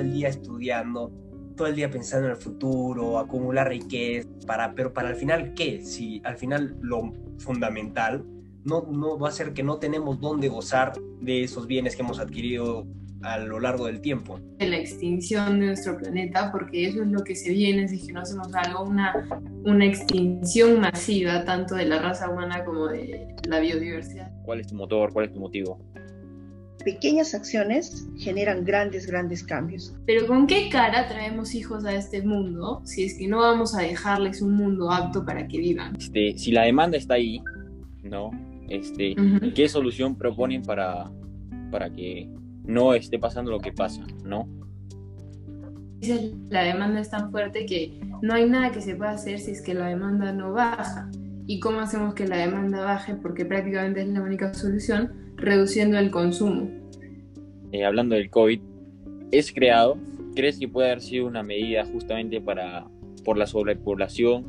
el día estudiando, todo el día pensando en el futuro, acumular riqueza, para, pero para al final, ¿qué? Si al final lo fundamental no, no va a ser que no tenemos dónde gozar de esos bienes que hemos adquirido a lo largo del tiempo. De la extinción de nuestro planeta, porque eso es lo que se viene si no hacemos algo, una, una extinción masiva tanto de la raza humana como de la biodiversidad. ¿Cuál es tu motor? ¿Cuál es tu motivo? Pequeñas acciones generan grandes, grandes cambios. Pero ¿con qué cara traemos hijos a este mundo si es que no vamos a dejarles un mundo apto para que vivan? Este, si la demanda está ahí, ¿no? Este, ¿Qué solución proponen para, para que no esté pasando lo que pasa, ¿no? La demanda es tan fuerte que no hay nada que se pueda hacer si es que la demanda no baja. ¿Y cómo hacemos que la demanda baje? Porque prácticamente es la única solución, reduciendo el consumo. Eh, hablando del COVID, ¿es creado? ¿Crees que puede haber sido una medida justamente para, por la sobrepoblación